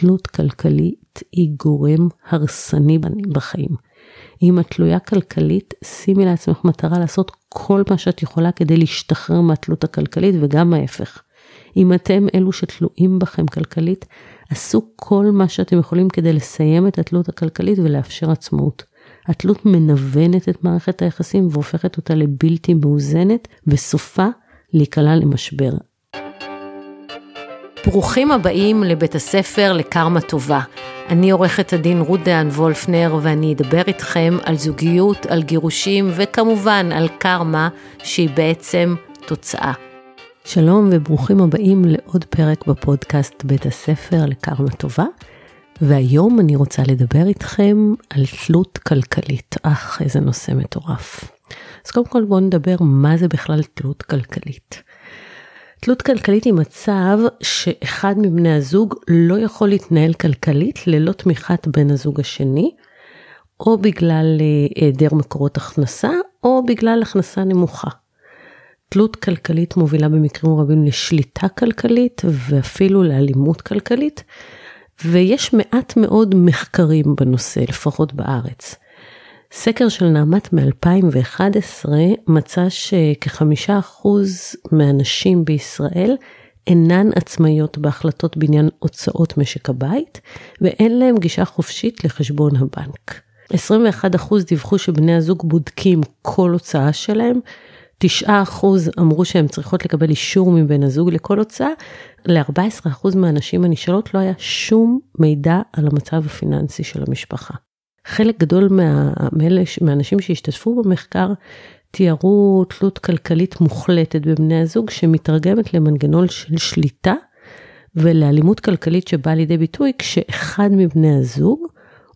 תלות כלכלית היא גורם הרסני בחיים. אם את תלויה כלכלית, שימי לעצמך מטרה לעשות כל מה שאת יכולה כדי להשתחרר מהתלות הכלכלית וגם ההפך. אם אתם אלו שתלויים בכם כלכלית, עשו כל מה שאתם יכולים כדי לסיים את התלות הכלכלית ולאפשר עצמאות. התלות מנוונת את מערכת היחסים והופכת אותה לבלתי מאוזנת, וסופה להיקלע למשבר. ברוכים הבאים לבית הספר לקרמה טובה. אני עורכת הדין רות דהן וולפנר ואני אדבר איתכם על זוגיות, על גירושים וכמובן על קרמה שהיא בעצם תוצאה. שלום וברוכים הבאים לעוד פרק בפודקאסט בית הספר לקרמה טובה. והיום אני רוצה לדבר איתכם על תלות כלכלית. אך, איזה נושא מטורף. אז קודם כל בואו נדבר מה זה בכלל תלות כלכלית. תלות כלכלית היא מצב שאחד מבני הזוג לא יכול להתנהל כלכלית ללא תמיכת בן הזוג השני, או בגלל אה, היעדר מקורות הכנסה, או בגלל הכנסה נמוכה. תלות כלכלית מובילה במקרים רבים לשליטה כלכלית ואפילו לאלימות כלכלית, ויש מעט מאוד מחקרים בנושא, לפחות בארץ. סקר של נעמת מ-2011 מצא שכחמישה אחוז מהנשים בישראל אינן עצמאיות בהחלטות בעניין הוצאות משק הבית, ואין להם גישה חופשית לחשבון הבנק. 21% דיווחו שבני הזוג בודקים כל הוצאה שלהם, 9% אמרו שהן צריכות לקבל אישור מבן הזוג לכל הוצאה, ל-14% מהנשים הנשאלות לא היה שום מידע על המצב הפיננסי של המשפחה. חלק גדול מה, מהאנשים שהשתתפו במחקר תיארו תלות כלכלית מוחלטת בבני הזוג שמתרגמת למנגנון של שליטה ולאלימות כלכלית שבאה לידי ביטוי כשאחד מבני הזוג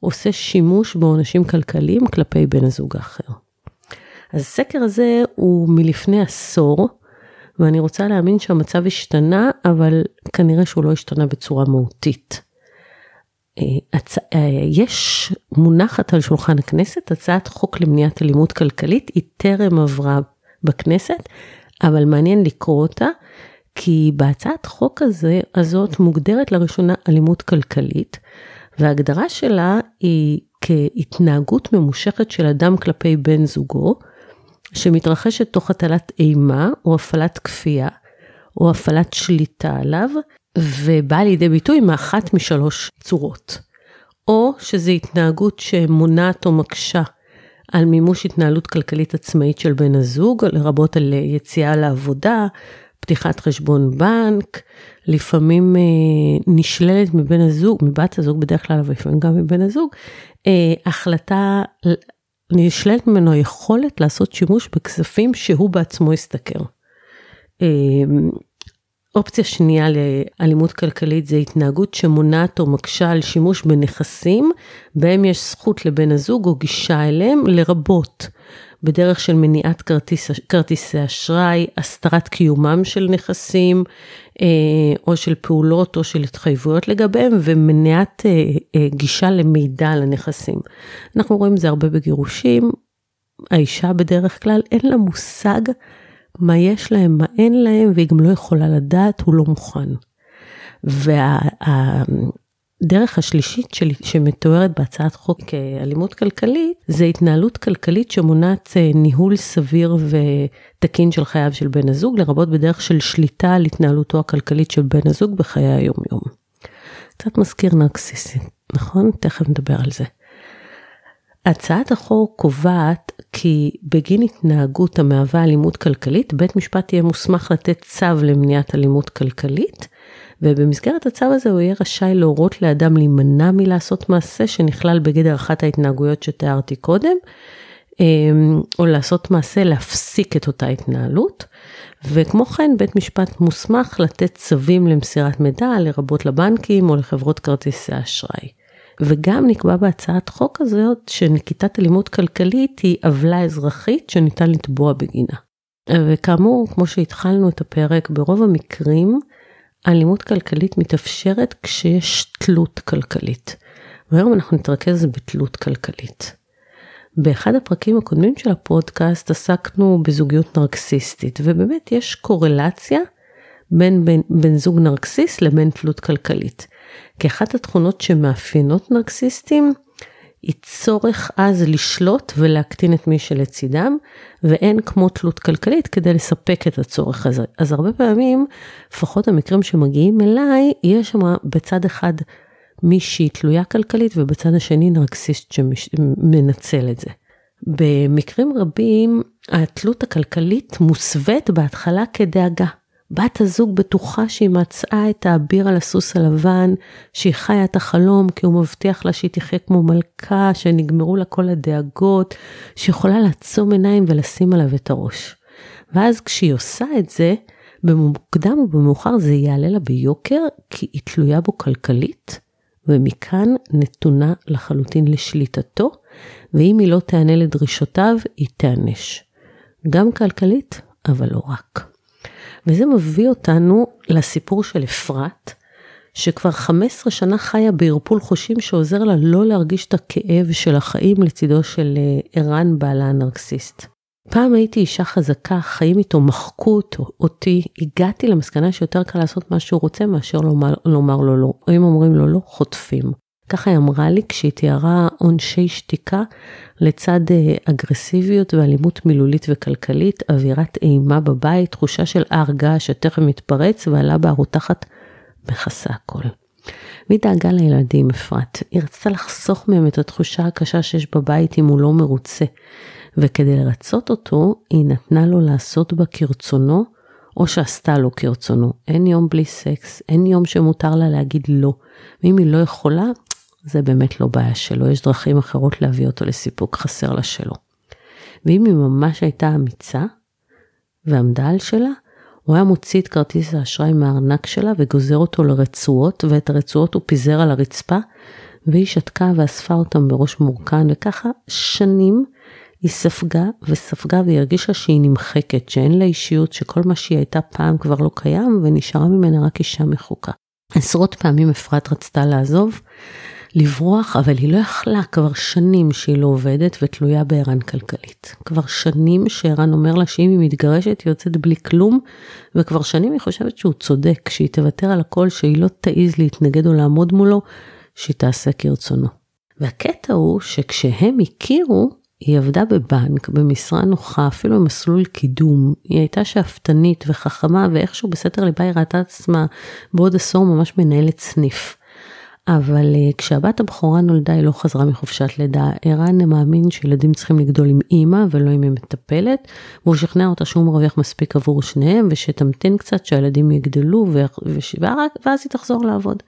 עושה שימוש בעונשים כלכליים כלפי בן הזוג האחר. אז הסקר הזה הוא מלפני עשור, ואני רוצה להאמין שהמצב השתנה, אבל כנראה שהוא לא השתנה בצורה מהותית. אה, הצ... אה, יש מונחת על שולחן הכנסת הצעת חוק למניעת אלימות כלכלית, היא טרם עברה בכנסת, אבל מעניין לקרוא אותה, כי בהצעת חוק הזה, הזאת מוגדרת לראשונה אלימות כלכלית, וההגדרה שלה היא כהתנהגות ממושכת של אדם כלפי בן זוגו, שמתרחשת תוך הטלת אימה או הפעלת כפייה, או הפעלת שליטה עליו, ובאה לידי ביטוי מאחת משלוש צורות. או שזו התנהגות שמונעת או מקשה על מימוש התנהלות כלכלית עצמאית של בן הזוג, לרבות על יציאה לעבודה, פתיחת חשבון בנק, לפעמים אה, נשללת מבן הזוג, מבת הזוג בדרך כלל, אבל לפעמים גם מבן הזוג, אה, החלטה, נשללת ממנו היכולת לעשות שימוש בכספים שהוא בעצמו השתכר. אה, אופציה שנייה לאלימות כלכלית זה התנהגות שמונעת או מקשה על שימוש בנכסים בהם יש זכות לבן הזוג או גישה אליהם לרבות בדרך של מניעת כרטיס, כרטיסי אשראי, הסתרת קיומם של נכסים אה, או של פעולות או של התחייבויות לגביהם ומניעת אה, אה, גישה למידע על הנכסים. אנחנו רואים זה הרבה בגירושים, האישה בדרך כלל אין לה מושג מה יש להם, מה אין להם, והיא גם לא יכולה לדעת, הוא לא מוכן. והדרך וה, השלישית של, שמתוארת בהצעת חוק כאלימות כלכלית, זה התנהלות כלכלית שמונעת אה, ניהול סביר ותקין של חייו של בן הזוג, לרבות בדרך של שליטה על התנהלותו הכלכלית של בן הזוג בחיי היום-יום. קצת מזכיר נרקסיסי, נכון? תכף נדבר על זה. הצעת החוק קובעת כי בגין התנהגות המהווה אלימות כלכלית, בית משפט יהיה מוסמך לתת צו למניעת אלימות כלכלית, ובמסגרת הצו הזה הוא יהיה רשאי להורות לאדם להימנע מלעשות מעשה שנכלל בגדר אחת ההתנהגויות שתיארתי קודם, אמ, או לעשות מעשה להפסיק את אותה התנהלות. וכמו כן, בית משפט מוסמך לתת צווים למסירת מידע, לרבות לבנקים או לחברות כרטיסי אשראי. וגם נקבע בהצעת חוק הזאת שנקיטת אלימות כלכלית היא עוולה אזרחית שניתן לתבוע בגינה. וכאמור, כמו שהתחלנו את הפרק, ברוב המקרים אלימות כלכלית מתאפשרת כשיש תלות כלכלית. והיום אנחנו נתרכז בתלות כלכלית. באחד הפרקים הקודמים של הפודקאסט עסקנו בזוגיות נרקסיסטית, ובאמת יש קורלציה בין בן, בן זוג נרקסיסט לבין תלות כלכלית. כי אחת התכונות שמאפיינות נרקסיסטים היא צורך אז לשלוט ולהקטין את מי שלצידם, ואין כמו תלות כלכלית כדי לספק את הצורך הזה. אז הרבה פעמים, לפחות המקרים שמגיעים אליי, יש שם בצד אחד מישהי תלויה כלכלית ובצד השני נרקסיסט שמנצל את זה. במקרים רבים התלות הכלכלית מוסווית בהתחלה כדאגה. בת הזוג בטוחה שהיא מצאה את האביר על הסוס הלבן, שהיא חיה את החלום כי הוא מבטיח לה שהיא תחיה כמו מלכה, שנגמרו לה כל הדאגות, שיכולה לעצום עיניים ולשים עליו את הראש. ואז כשהיא עושה את זה, במוקדם או במאוחר זה יעלה לה ביוקר, כי היא תלויה בו כלכלית, ומכאן נתונה לחלוטין לשליטתו, ואם היא לא תענה לדרישותיו, היא תיענש. גם כלכלית, אבל לא רק. וזה מביא אותנו לסיפור של אפרת, שכבר 15 שנה חיה בערפול חושים שעוזר לה לא להרגיש את הכאב של החיים לצידו של אה, ערן בעלה הנרקסיסט. פעם הייתי אישה חזקה, חיים איתו מחקו אותי, הגעתי למסקנה שיותר קל לעשות מה שהוא רוצה מאשר לומר, לומר לו לא, אם אומרים לו לא, חוטפים. ככה היא אמרה לי כשהיא תיארה עונשי שתיקה לצד אה, אגרסיביות ואלימות מילולית וכלכלית, אווירת אימה בבית, תחושה של הר געש שתכף מתפרץ ועלה בה הרותחת מכסה הכל. והיא דאגה לילדים, אפרת. היא רצתה לחסוך מהם את התחושה הקשה שיש בבית אם הוא לא מרוצה. וכדי לרצות אותו, היא נתנה לו לעשות בה כרצונו, או שעשתה לו כרצונו. אין יום בלי סקס, אין יום שמותר לה להגיד לא. ואם היא לא יכולה, זה באמת לא בעיה שלו, יש דרכים אחרות להביא אותו לסיפוק חסר לה שלו. ואם היא ממש הייתה אמיצה ועמדה על שלה, הוא היה מוציא את כרטיס האשראי מהארנק שלה וגוזר אותו לרצועות, ואת הרצועות הוא פיזר על הרצפה, והיא שתקה ואספה אותם בראש מורכן, וככה שנים היא ספגה וספגה והיא הרגישה שהיא נמחקת, שאין לה אישיות, שכל מה שהיא הייתה פעם כבר לא קיים, ונשארה ממנה רק אישה מחוקה. עשרות פעמים אפרת רצתה לעזוב, לברוח, אבל היא לא יכלה כבר שנים שהיא לא עובדת ותלויה בערן כלכלית. כבר שנים שערן אומר לה שאם היא מתגרשת היא יוצאת בלי כלום, וכבר שנים היא חושבת שהוא צודק, שהיא תוותר על הכל, שהיא לא תעז להתנגד או לעמוד מולו, שהיא תעשה כרצונו. והקטע הוא שכשהם הכירו, היא עבדה בבנק, במשרה נוחה, אפילו במסלול קידום. היא הייתה שאפתנית וחכמה, ואיכשהו בסתר ליבה היא ראתה עצמה בעוד עשור ממש מנהלת סניף. אבל uh, כשהבת הבכורה נולדה היא לא חזרה מחופשת לידה. ערן מאמין שילדים צריכים לגדול עם אימא ולא עם מטפלת, והוא שכנע אותה שהוא מרוויח מספיק עבור שניהם ושתמתין קצת שהילדים יגדלו ואז היא תחזור לעבוד.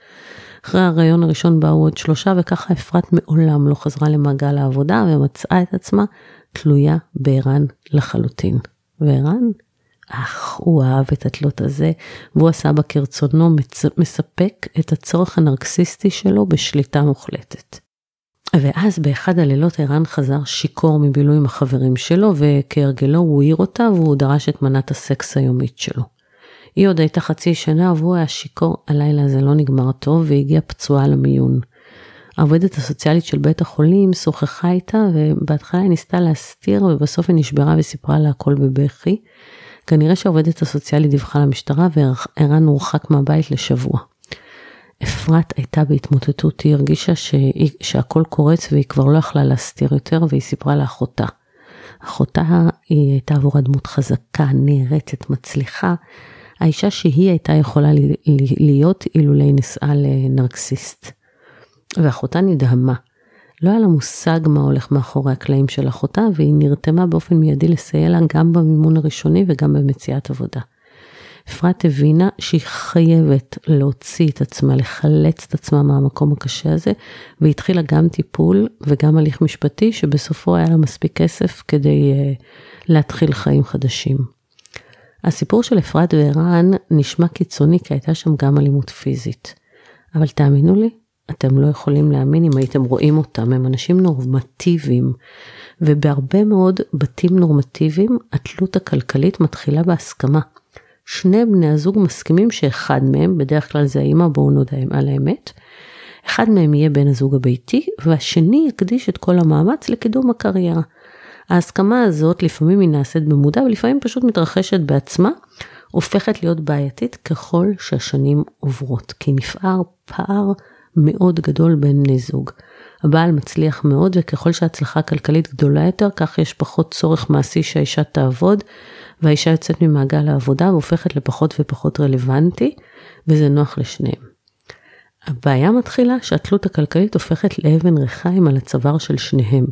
אחרי הרעיון הראשון באו עוד שלושה וככה אפרת מעולם לא חזרה למעגל העבודה ומצאה את עצמה תלויה בערן לחלוטין. וערן אך הוא אהב את התלות הזה, והוא עשה בה כרצונו, מספק את הצורך הנרקסיסטי שלו בשליטה מוחלטת. ואז באחד הלילות ערן חזר שיכור מבילוי עם החברים שלו, וכהרגלו הוא העיר אותה והוא דרש את מנת הסקס היומית שלו. היא עוד הייתה חצי שנה והוא היה שיכור, הלילה הזה לא נגמר טוב והגיעה פצועה למיון. העובדת הסוציאלית של בית החולים שוחחה איתה ובהתחלה היא ניסתה להסתיר ובסוף היא נשברה וסיפרה לה הכל בבכי. כנראה שהעובדת הסוציאלית דיווחה למשטרה וערן הורחק מהבית לשבוע. אפרת הייתה בהתמוטטות, היא הרגישה שהיא, שהכל קורץ והיא כבר לא יכלה להסתיר יותר והיא סיפרה לאחותה. אחותה היא הייתה עבורה דמות חזקה, נערצת, מצליחה. האישה שהיא הייתה יכולה להיות אילולא נסעה לנרקסיסט. ואחותה נדהמה. לא היה לה מושג מה הולך מאחורי הקלעים של אחותה, והיא נרתמה באופן מיידי לסייע לה גם במימון הראשוני וגם במציאת עבודה. אפרת הבינה שהיא חייבת להוציא את עצמה, לחלץ את עצמה מהמקום הקשה הזה, והתחילה גם טיפול וגם הליך משפטי, שבסופו היה לה מספיק כסף כדי uh, להתחיל חיים חדשים. הסיפור של אפרת וערן נשמע קיצוני כי הייתה שם גם אלימות פיזית. אבל תאמינו לי, אתם לא יכולים להאמין אם הייתם רואים אותם, הם אנשים נורמטיביים. ובהרבה מאוד בתים נורמטיביים, התלות הכלכלית מתחילה בהסכמה. שני בני הזוג מסכימים שאחד מהם, בדרך כלל זה האמא, בואו נודה על האמת, אחד מהם יהיה בן הזוג הביתי, והשני יקדיש את כל המאמץ לקידום הקריירה. ההסכמה הזאת לפעמים היא נעשית במודע ולפעמים פשוט מתרחשת בעצמה, הופכת להיות בעייתית ככל שהשנים עוברות, כי נפער פער מאוד גדול בין בני זוג. הבעל מצליח מאוד וככל שההצלחה הכלכלית גדולה יותר, כך יש פחות צורך מעשי שהאישה תעבוד, והאישה יוצאת ממעגל העבודה והופכת לפחות ופחות רלוונטי, וזה נוח לשניהם. הבעיה מתחילה שהתלות הכלכלית הופכת לאבן ריחיים על הצוואר של שניהם.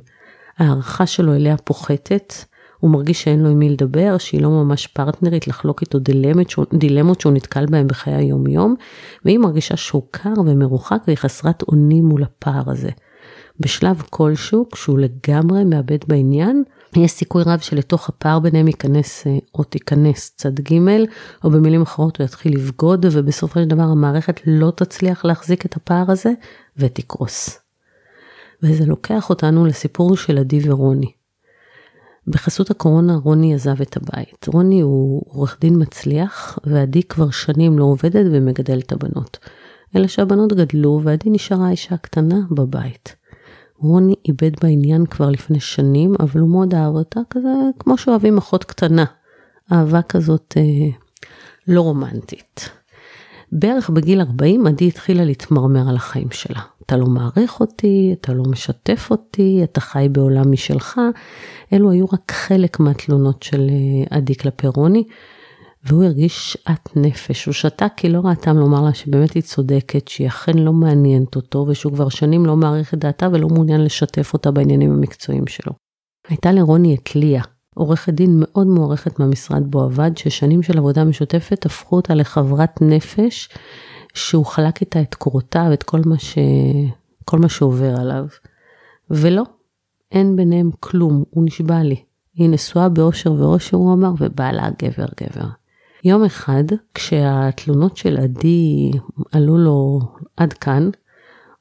ההערכה שלו אליה פוחתת, הוא מרגיש שאין לו עם מי לדבר, שהיא לא ממש פרטנרית לחלוק איתו דילמות, שהוא, דילמות שהוא נתקל בהן בחיי היום יום, והיא מרגישה שהוא קר ומרוחק והיא חסרת אונים מול הפער הזה. בשלב כלשהו, כשהוא לגמרי מאבד בעניין, יש סיכוי רב שלתוך הפער ביניהם ייכנס אה, או תיכנס צד ג', או במילים אחרות הוא יתחיל לבגוד, ובסופו של דבר המערכת לא תצליח להחזיק את הפער הזה, ותקרוס. וזה לוקח אותנו לסיפור של עדי ורוני. בחסות הקורונה רוני עזב את הבית. רוני הוא עורך דין מצליח, ועדי כבר שנים לא עובדת ומגדל את הבנות. אלא שהבנות גדלו, ועדי נשארה אישה קטנה בבית. רוני איבד בעניין כבר לפני שנים, אבל הוא מאוד אהב אותה, כזה כמו שאוהבים אחות קטנה. אהבה כזאת אה, לא רומנטית. בערך בגיל 40 עדי התחילה להתמרמר על החיים שלה. אתה לא מעריך אותי, אתה לא משתף אותי, אתה חי בעולם משלך. אלו היו רק חלק מהתלונות של אה, עדי כלפי רוני. והוא הרגיש שאט נפש, הוא שתק כי לא ראה טעם לומר לה שבאמת היא צודקת, שהיא אכן לא מעניינת אותו, ושהוא כבר שנים לא מעריך את דעתה ולא מעוניין לשתף אותה בעניינים המקצועיים שלו. הייתה לרוני את ליה, עורכת דין מאוד מוערכת מהמשרד בו עבד, ששנים של עבודה משותפת הפכו אותה לחברת נפש, שהוא חלק איתה את קורותיו, את כל מה, ש... כל מה שעובר עליו. ולא, אין ביניהם כלום, הוא נשבע לי. היא נשואה באושר ואושר, הוא אמר, ובעלה גבר גבר. יום אחד, כשהתלונות של עדי עלו לו עד כאן,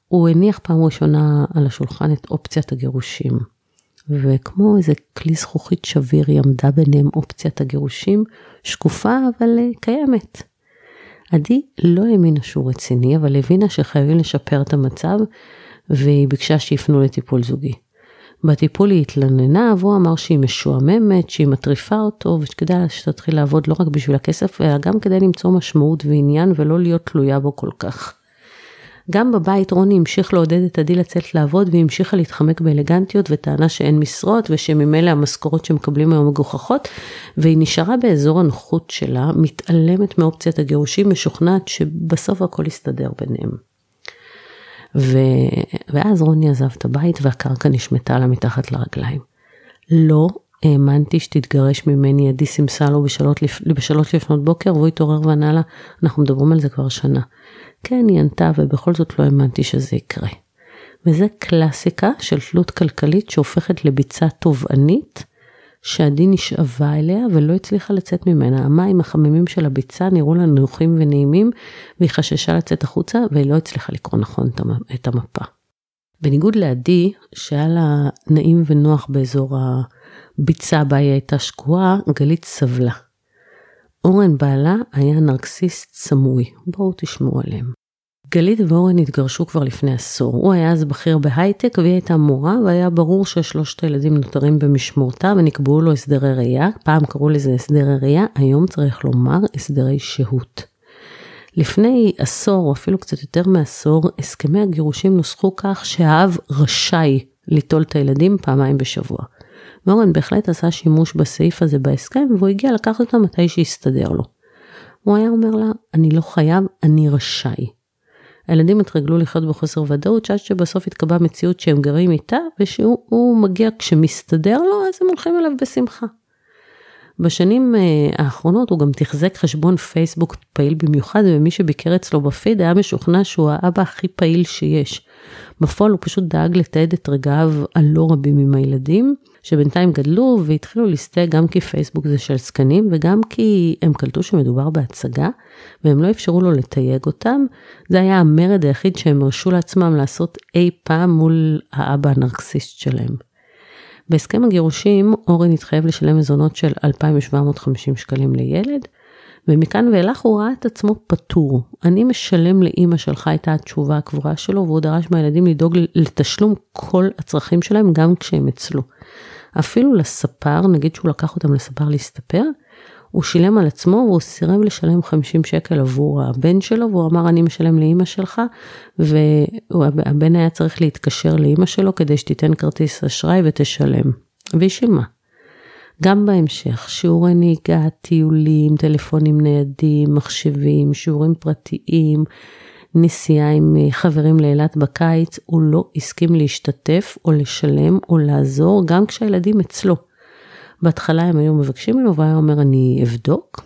הוא הניח פעם ראשונה על השולחן את אופציית הגירושים. וכמו איזה כלי זכוכית שביר היא עמדה ביניהם אופציית הגירושים, שקופה אבל אה, קיימת. עדי לא האמינה שהוא רציני, אבל הבינה שחייבים לשפר את המצב, והיא ביקשה שיפנו לטיפול זוגי. בטיפול היא התלוננה, והוא אמר שהיא משועממת, שהיא מטריפה אותו, ושכדאי שתתחיל לעבוד לא רק בשביל הכסף, אלא גם כדי למצוא משמעות ועניין ולא להיות תלויה בו כל כך. גם בבית רוני המשיך לעודד את עדי לצאת לעבוד והיא המשיכה להתחמק באלגנטיות וטענה שאין משרות ושממילא המשכורות שמקבלים היום מגוחכות והיא נשארה באזור הנוחות שלה, מתעלמת מאופציית הגירושים, משוכנעת שבסוף הכל יסתדר ביניהם. ו... ואז רוני עזב את הבית והקרקע נשמטה לה מתחת לרגליים. לא האמנתי שתתגרש ממני, עדי סימסה לו. בשלוש לפנות בוקר והוא התעורר וענה לה, אנחנו מדברים על זה כבר שנה. כן, היא ענתה ובכל זאת לא האמנתי שזה יקרה. וזה קלאסיקה של תלות כלכלית שהופכת לביצה תובענית שעדי נשאבה אליה ולא הצליחה לצאת ממנה. המים החממים של הביצה נראו לה נוחים ונעימים, והיא חששה לצאת החוצה והיא לא הצליחה לקרוא נכון את המפה. בניגוד לעדי, שהיה לה נעים ונוח באזור הביצה בה היא הייתה שקועה, גלית סבלה. אורן בעלה היה נרקסיסט סמוי, בואו תשמעו עליהם. גלית ואורן התגרשו כבר לפני עשור. הוא היה אז בכיר בהייטק והיא הייתה מורה, והיה ברור ששלושת הילדים נותרים במשמורתה ונקבעו לו הסדרי ראייה. פעם קראו לזה הסדרי ראייה, היום צריך לומר הסדרי שהות. לפני עשור, או אפילו קצת יותר מעשור, הסכמי הגירושים נוסחו כך שהאב רשאי ליטול את הילדים פעמיים בשבוע. ואורן בהחלט עשה שימוש בסעיף הזה בהסכם, והוא הגיע לקחת אותה מתי שיסתדר לו. הוא היה אומר לה, אני לא חייב, אני רשאי. הילדים התרגלו לחיות בחוסר ודאות, שעד שבסוף התקבעה מציאות שהם גרים איתה, ושהוא מגיע כשמסתדר לו, אז הם הולכים אליו בשמחה. בשנים אה, האחרונות הוא גם תחזק חשבון פייסבוק פעיל במיוחד, ומי שביקר אצלו בפיד היה משוכנע שהוא האבא הכי פעיל שיש. בפועל הוא פשוט דאג לתעד את רגעיו הלא רבים עם הילדים, שבינתיים גדלו והתחילו להסתייג גם כי פייסבוק זה של זקנים וגם כי הם קלטו שמדובר בהצגה והם לא אפשרו לו לתייג אותם. זה היה המרד היחיד שהם הרשו לעצמם לעשות אי פעם מול האבא הנרקסיסט שלהם. בהסכם הגירושים אורן התחייב לשלם מזונות של 2,750 שקלים לילד, ומכאן ואילך הוא ראה את עצמו פטור. אני משלם לאימא שלך הייתה התשובה הקבועה שלו, והוא דרש מהילדים לדאוג לתשלום כל הצרכים שלהם גם כשהם אצלו. אפילו לספר, נגיד שהוא לקח אותם לספר להסתפר, הוא שילם על עצמו והוא סירב לשלם 50 שקל עבור הבן שלו, והוא אמר אני משלם לאימא שלך, והבן היה צריך להתקשר לאימא שלו כדי שתיתן כרטיס אשראי ותשלם. והיא שילמה. גם בהמשך, שיעורי נהיגה, טיולים, טלפונים ניידים, מחשבים, שיעורים פרטיים, נסיעה עם אה, חברים לאילת בקיץ, הוא לא הסכים להשתתף או לשלם או לעזור, גם כשהילדים אצלו. בהתחלה הם היו מבקשים ממנו והיה אומר אני אבדוק,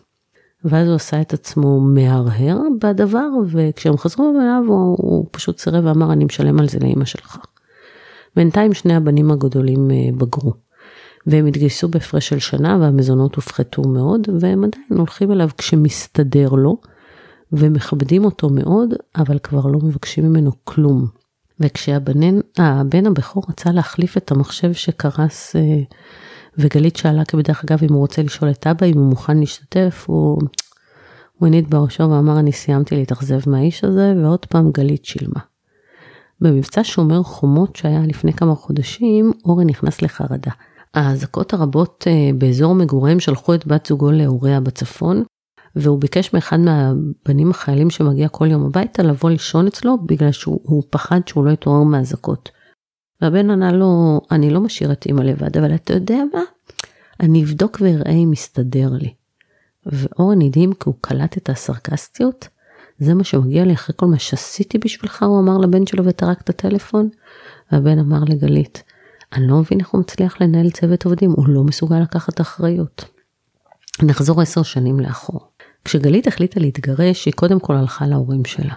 ואז הוא עשה את עצמו מהרהר בדבר, וכשהם חזרו אליו הוא, הוא פשוט סירב ואמר אני משלם על זה לאמא שלך. בינתיים שני הבנים הגדולים אה, בגרו. והם התגייסו בהפרש של שנה והמזונות הופחתו מאוד, והם עדיין הולכים אליו כשמסתדר לו, ומכבדים אותו מאוד, אבל כבר לא מבקשים ממנו כלום. וכשהבן הבכור רצה להחליף את המחשב שקרס, אה, וגלית שאלה כבדרך אגב אם הוא רוצה לשאול את אבא אם הוא מוכן להשתתף, הוא, הוא הניד בראשו ואמר אני סיימתי להתאכזב מהאיש הזה, ועוד פעם גלית שילמה. במבצע שומר חומות שהיה לפני כמה חודשים, אורן נכנס לחרדה. האזעקות הרבות אה, באזור מגוריהם שלחו את בת זוגו להוריה בצפון, והוא ביקש מאחד מהבנים החיילים שמגיע כל יום הביתה לבוא לישון אצלו בגלל שהוא פחד שהוא לא יתעורר מאזעקות. והבן ענה לו, אני לא משאיר את אמא לבד, אבל אתה יודע מה? אני אבדוק ואראה אם מסתדר לי. ואורן הדהים כי הוא קלט את הסרקסטיות. זה מה שמגיע לי אחרי כל מה שעשיתי בשבילך, הוא אמר לבן שלו וטרק את הטלפון. והבן אמר לגלית, אני לא מבין איך הוא מצליח לנהל צוות עובדים, הוא לא מסוגל לקחת אחריות. נחזור עשר שנים לאחור. כשגלית החליטה להתגרש, היא קודם כל הלכה להורים שלה.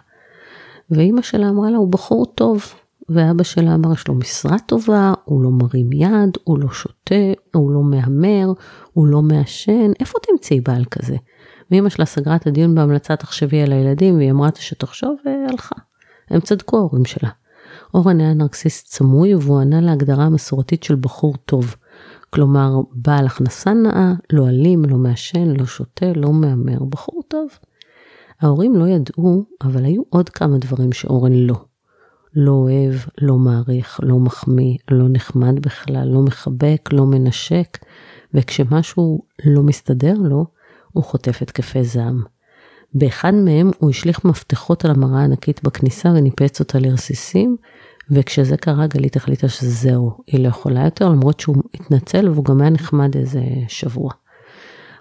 ואימא שלה אמרה לה, הוא בחור טוב. ואבא שלה אמר, יש לו משרה טובה, הוא לא מרים יד, הוא לא שותה, הוא לא מהמר, הוא לא מעשן, איפה תמצאי בעל כזה? ואימא שלה סגרה את הדיון בהמלצה תחשבי על הילדים, והיא אמרה שתחשוב והלכה. הם צדקו ההורים שלה. אורן היה נרקסיסט סמוי והוא ענה להגדרה המסורתית של בחור טוב. כלומר, בעל הכנסה נאה, לא אלים, לא מעשן, לא שותה, לא מהמר, בחור טוב. ההורים לא ידעו, אבל היו עוד כמה דברים שאורן לא. לא אוהב, לא מעריך, לא מחמיא, לא נחמד בכלל, לא מחבק, לא מנשק, וכשמשהו לא מסתדר לו, הוא חוטף התקפי זעם. באחד מהם הוא השליך מפתחות על המראה הענקית בכניסה וניפץ אותה לרסיסים, וכשזה קרה גלית החליטה שזהו, היא לא יכולה יותר, למרות שהוא התנצל והוא גם היה נחמד איזה שבוע.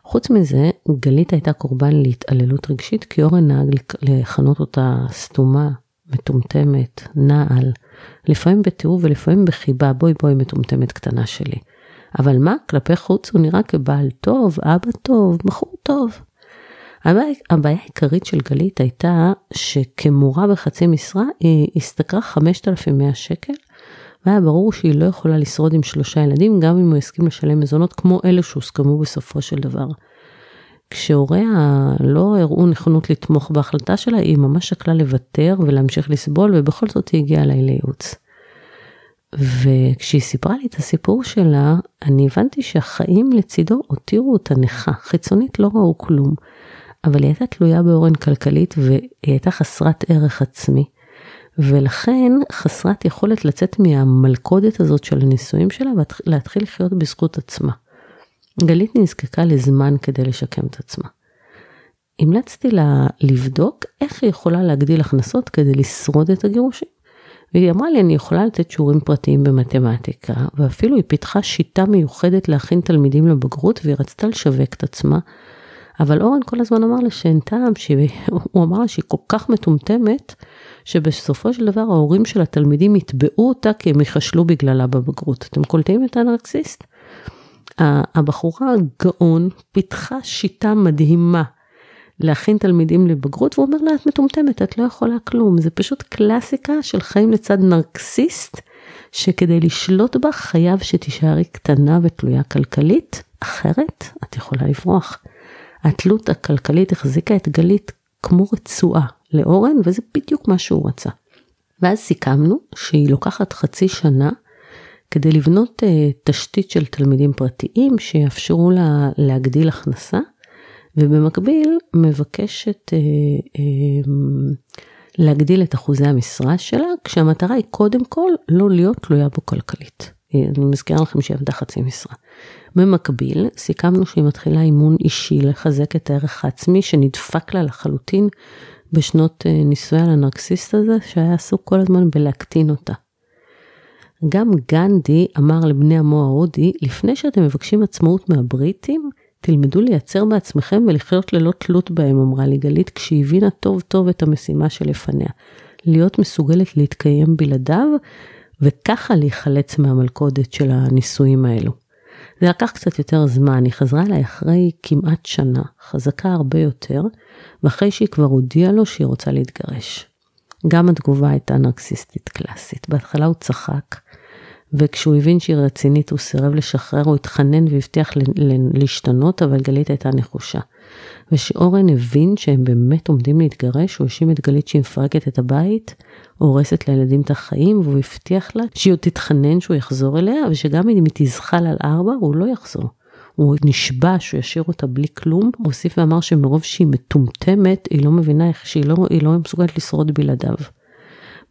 חוץ מזה, גלית הייתה קורבן להתעללות רגשית, כי אורן נהג לכנות אותה סתומה, מטומטמת, נעל, לפעמים בתיאור ולפעמים בחיבה, בואי בואי מטומטמת קטנה שלי. אבל מה, כלפי חוץ הוא נראה כבעל טוב, אבא טוב, בחור טוב. הבעיה, הבעיה העיקרית של גלית הייתה שכמורה בחצי משרה היא השתכרה 5,100 שקל, והיה ברור שהיא לא יכולה לשרוד עם שלושה ילדים, גם אם הוא הסכים לשלם מזונות כמו אלה שהוסכמו בסופו של דבר. כשהוריה לא הראו נכונות לתמוך בהחלטה שלה, היא ממש שקלה לוותר ולהמשיך לסבול, ובכל זאת היא הגיעה אליי לייעוץ. וכשהיא סיפרה לי את הסיפור שלה, אני הבנתי שהחיים לצידו הותירו אותה נכה, חיצונית לא ראו כלום. אבל היא הייתה תלויה באורן כלכלית והיא הייתה חסרת ערך עצמי. ולכן חסרת יכולת לצאת מהמלכודת הזאת של הנישואים שלה ולהתחיל לחיות בזכות עצמה. גלית נזקקה לזמן כדי לשקם את עצמה. המלצתי לה לבדוק איך היא יכולה להגדיל הכנסות כדי לשרוד את הגירושים. והיא אמרה לי, אני יכולה לתת שיעורים פרטיים במתמטיקה, ואפילו היא פיתחה שיטה מיוחדת להכין תלמידים לבגרות, והיא רצתה לשווק את עצמה אבל אורן כל הזמן אמר לה שאין טעם, שהוא אמר לה שהיא כל כך מטומטמת, שבסופו של דבר ההורים של התלמידים יתבעו אותה כי הם ייחשלו בגללה בבגרות. אתם קולטים את הנרקסיסט? הבחורה הגאון פיתחה שיטה מדהימה להכין תלמידים לבגרות, והוא אומר לה, את מטומטמת, את לא יכולה כלום. זה פשוט קלאסיקה של חיים לצד נרקסיסט, שכדי לשלוט בה חייב שתישארי קטנה ותלויה כלכלית, אחרת את יכולה לברוח. התלות הכלכלית החזיקה את גלית כמו רצועה לאורן, וזה בדיוק מה שהוא רצה. ואז סיכמנו שהיא לוקחת חצי שנה כדי לבנות uh, תשתית של תלמידים פרטיים שיאפשרו לה להגדיל הכנסה, ובמקביל מבקשת uh, uh, להגדיל את אחוזי המשרה שלה, כשהמטרה היא קודם כל לא להיות תלויה בו כלכלית. אני מזכירה לכם שהיא עבדה חצי משרה. במקביל, סיכמנו שהיא מתחילה אימון אישי לחזק את הערך העצמי שנדפק לה לחלוטין בשנות אה, נישואיה לנרקסיסט הזה, שהיה עסוק כל הזמן בלהקטין אותה. גם גנדי אמר לבני עמו ההודי, לפני שאתם מבקשים עצמאות מהבריטים, תלמדו לייצר בעצמכם ולחיות ללא תלות בהם, אמרה לי גלית, כשהיא הבינה טוב טוב את המשימה שלפניה. להיות מסוגלת להתקיים בלעדיו, וככה להיחלץ מהמלכודת של הנישואים האלו. זה לקח קצת יותר זמן, היא חזרה אליי אחרי כמעט שנה, חזקה הרבה יותר, ואחרי שהיא כבר הודיעה לו שהיא רוצה להתגרש. גם התגובה הייתה נרקסיסטית קלאסית. בהתחלה הוא צחק, וכשהוא הבין שהיא רצינית הוא סירב לשחרר, הוא התחנן והבטיח להשתנות, אבל גלית הייתה נחושה. ושאורן הבין שהם באמת עומדים להתגרש, הוא האשים את גלית שהיא מפרקת את הבית, הורסת לילדים את החיים, והוא הבטיח לה שהיא עוד תתחנן שהוא יחזור אליה, ושגם אם היא תזחל על ארבע, הוא לא יחזור. הוא נשבע שהוא ישאיר אותה בלי כלום, הוא הוסיף ואמר שמרוב שהיא מטומטמת, היא לא מבינה איך שהיא לא, לא מסוגלת לשרוד בלעדיו.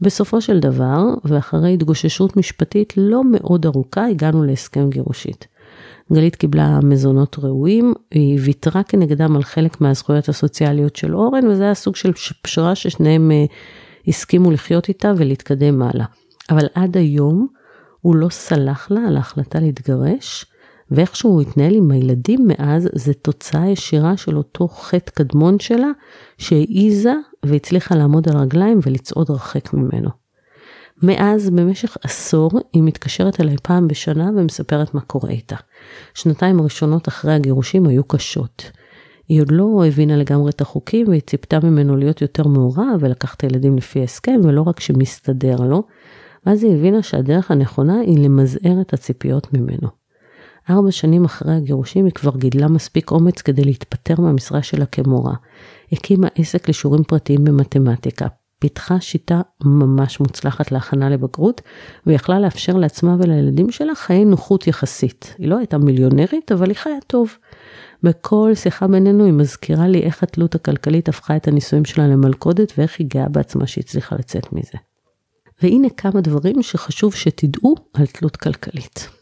בסופו של דבר, ואחרי התגוששות משפטית לא מאוד ארוכה, הגענו להסכם גירושית. גלית קיבלה מזונות ראויים, היא ויתרה כנגדם על חלק מהזכויות הסוציאליות של אורן, וזה היה סוג של פשרה ששניהם אה, הסכימו לחיות איתה ולהתקדם הלאה. אבל עד היום הוא לא סלח לה על ההחלטה להתגרש, ואיכשהו הוא התנהל עם הילדים מאז, זה תוצאה ישירה של אותו חטא קדמון שלה, שהעיזה והצליחה לעמוד על רגליים ולצעוד הרחק ממנו. מאז, במשך עשור, היא מתקשרת אליי פעם בשנה ומספרת מה קורה איתה. שנתיים הראשונות אחרי הגירושים היו קשות. היא עוד לא הבינה לגמרי את החוקים והיא ציפתה ממנו להיות יותר מעורב ולקח את הילדים לפי הסכם ולא רק שמסתדר לו. ואז היא הבינה שהדרך הנכונה היא למזער את הציפיות ממנו. ארבע שנים אחרי הגירושים היא כבר גידלה מספיק אומץ כדי להתפטר מהמשרה שלה כמורה. הקימה עסק לשיעורים פרטיים במתמטיקה, פיתחה שיטה ממש מוצלחת להכנה לבגרות, ויכלה לאפשר לעצמה ולילדים שלה חיי נוחות יחסית. היא לא הייתה מיליונרית, אבל היא חיה טוב. בכל שיחה בינינו היא מזכירה לי איך התלות הכלכלית הפכה את הנישואים שלה למלכודת, ואיך היא גאה בעצמה שהיא הצליחה לצאת מזה. והנה כמה דברים שחשוב שתדעו על תלות כלכלית.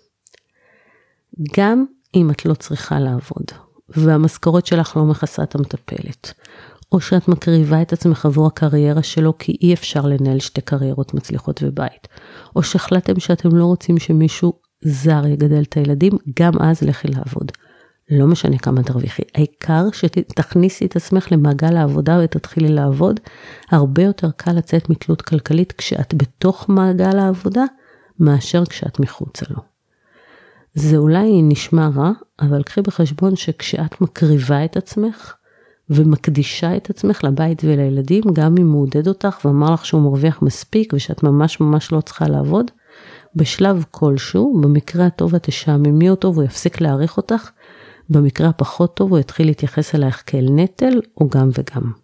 גם אם את לא צריכה לעבוד, והמשכורת שלך לא מכסה את המטפלת, או שאת מקריבה את עצמך עבור הקריירה שלו כי אי אפשר לנהל שתי קריירות מצליחות ובית, או שהחלטתם שאתם לא רוצים שמישהו זר יגדל את הילדים, גם אז לכי לעבוד. לא משנה כמה תרוויחי, העיקר שתכניסי את עצמך למעגל העבודה ותתחילי לעבוד, הרבה יותר קל לצאת מתלות כלכלית כשאת בתוך מעגל העבודה, מאשר כשאת מחוצה לו. זה אולי נשמע רע, אבל קחי בחשבון שכשאת מקריבה את עצמך, ומקדישה את עצמך לבית ולילדים, גם אם הוא עודד אותך ואמר לך שהוא מרוויח מספיק ושאת ממש ממש לא צריכה לעבוד, בשלב כלשהו, במקרה הטוב את תשעממי אותו והוא יפסיק להעריך אותך, במקרה הפחות טוב הוא יתחיל להתייחס אלייך כאל נטל, או גם וגם.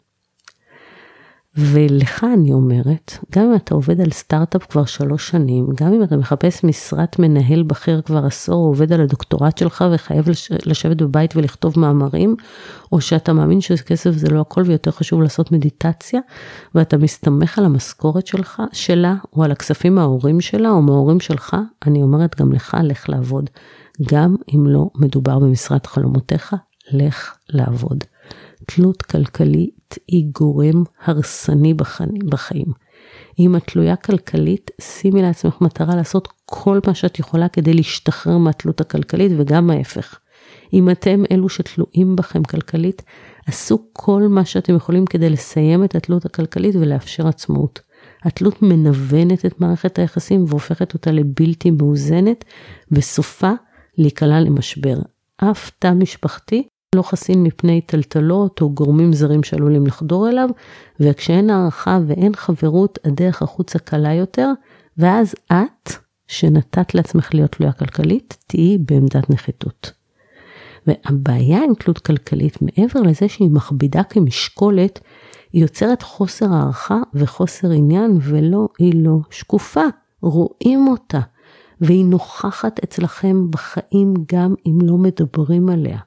ולך אני אומרת, גם אם אתה עובד על סטארט-אפ כבר שלוש שנים, גם אם אתה מחפש משרת מנהל בכיר כבר עשור, עובד על הדוקטורט שלך וחייב לשבת בבית ולכתוב מאמרים, או שאתה מאמין שכסף זה לא הכל ויותר חשוב לעשות מדיטציה, ואתה מסתמך על המשכורת שלך, שלה, או על הכספים מההורים שלה, או מההורים שלך, אני אומרת גם לך, לך לעבוד. גם אם לא מדובר במשרת חלומותיך, לך לעבוד. תלות היא גורם הרסני בחיים. אם את תלויה כלכלית, שימי לעצמך מטרה לעשות כל מה שאת יכולה כדי להשתחרר מהתלות הכלכלית וגם ההפך. אם אתם אלו שתלויים בכם כלכלית, עשו כל מה שאתם יכולים כדי לסיים את התלות הכלכלית ולאפשר עצמאות. התלות מנוונת את מערכת היחסים והופכת אותה לבלתי מאוזנת, וסופה להיקלע למשבר. אף תא משפחתי לא חסין מפני טלטלות או גורמים זרים שעלולים לחדור אליו, וכשאין הערכה ואין חברות, הדרך החוצה קלה יותר, ואז את, שנתת לעצמך להיות תלויה כלכלית, תהיי בעמדת נחיתות. והבעיה עם תלות כלכלית, מעבר לזה שהיא מכבידה כמשקולת, היא יוצרת חוסר הערכה וחוסר עניין, ולא, היא לא שקופה, רואים אותה, והיא נוכחת אצלכם בחיים גם אם לא מדברים עליה.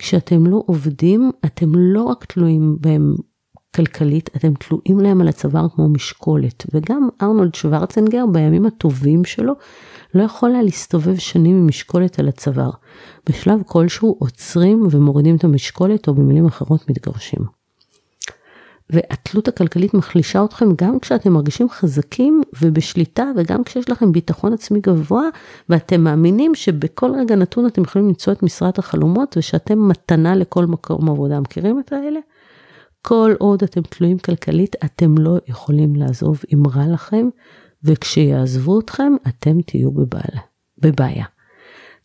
כשאתם לא עובדים, אתם לא רק תלויים בהם כלכלית, אתם תלויים להם על הצוואר כמו משקולת. וגם ארנולד שוורצנגר בימים הטובים שלו לא יכול היה להסתובב שנים עם משקולת על הצוואר. בשלב כלשהו עוצרים ומורידים את המשקולת, או במילים אחרות מתגרשים. והתלות הכלכלית מחלישה אתכם גם כשאתם מרגישים חזקים ובשליטה וגם כשיש לכם ביטחון עצמי גבוה ואתם מאמינים שבכל רגע נתון אתם יכולים למצוא את משרת החלומות ושאתם מתנה לכל מקום עבודה. מכירים את האלה? כל עוד אתם תלויים כלכלית אתם לא יכולים לעזוב אם רע לכם וכשיעזבו אתכם אתם תהיו בבעיה. בבעיה.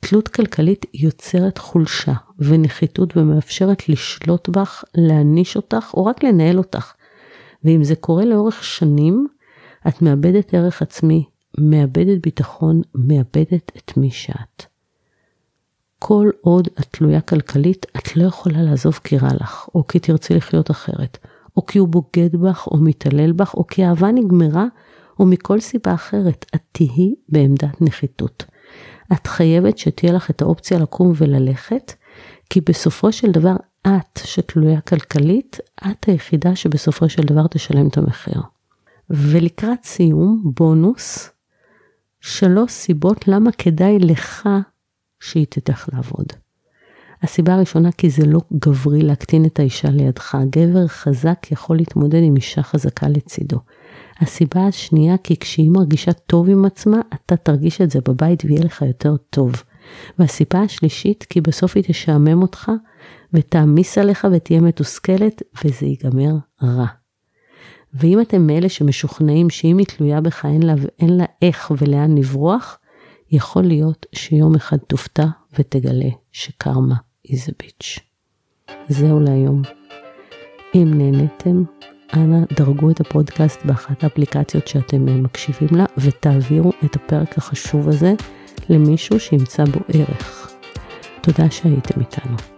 תלות כלכלית יוצרת חולשה ונחיתות ומאפשרת לשלוט בך, להעניש אותך או רק לנהל אותך. ואם זה קורה לאורך שנים, את מאבדת ערך עצמי, מאבדת ביטחון, מאבדת את מי שאת. כל עוד את תלויה כלכלית, את לא יכולה לעזוב כי רע לך, או כי תרצי לחיות אחרת, או כי הוא בוגד בך, או מתעלל בך, או כי האהבה נגמרה, או מכל סיבה אחרת. את תהיי בעמדת נחיתות. את חייבת שתהיה לך את האופציה לקום וללכת, כי בסופו של דבר את שתלויה כלכלית, את היחידה שבסופו של דבר תשלם את המחיר. ולקראת סיום, בונוס, שלוש סיבות למה כדאי לך שהיא תלך לעבוד. הסיבה הראשונה, כי זה לא גברי להקטין את האישה לידך. גבר חזק יכול להתמודד עם אישה חזקה לצידו. הסיבה השנייה, כי כשהיא מרגישה טוב עם עצמה, אתה תרגיש את זה בבית ויהיה לך יותר טוב. והסיבה השלישית, כי בסוף היא תשעמם אותך ותעמיס עליך ותהיה מתוסכלת וזה ייגמר רע. ואם אתם מאלה שמשוכנעים שאם היא תלויה בך אין לה, אין לה איך ולאן לברוח, יכול להיות שיום אחד תופתע ותגלה שקרמה is a bitch. זהו להיום. אם נהניתם, אנא דרגו את הפודקאסט באחת האפליקציות שאתם מקשיבים לה ותעבירו את הפרק החשוב הזה למישהו שימצא בו ערך. תודה שהייתם איתנו.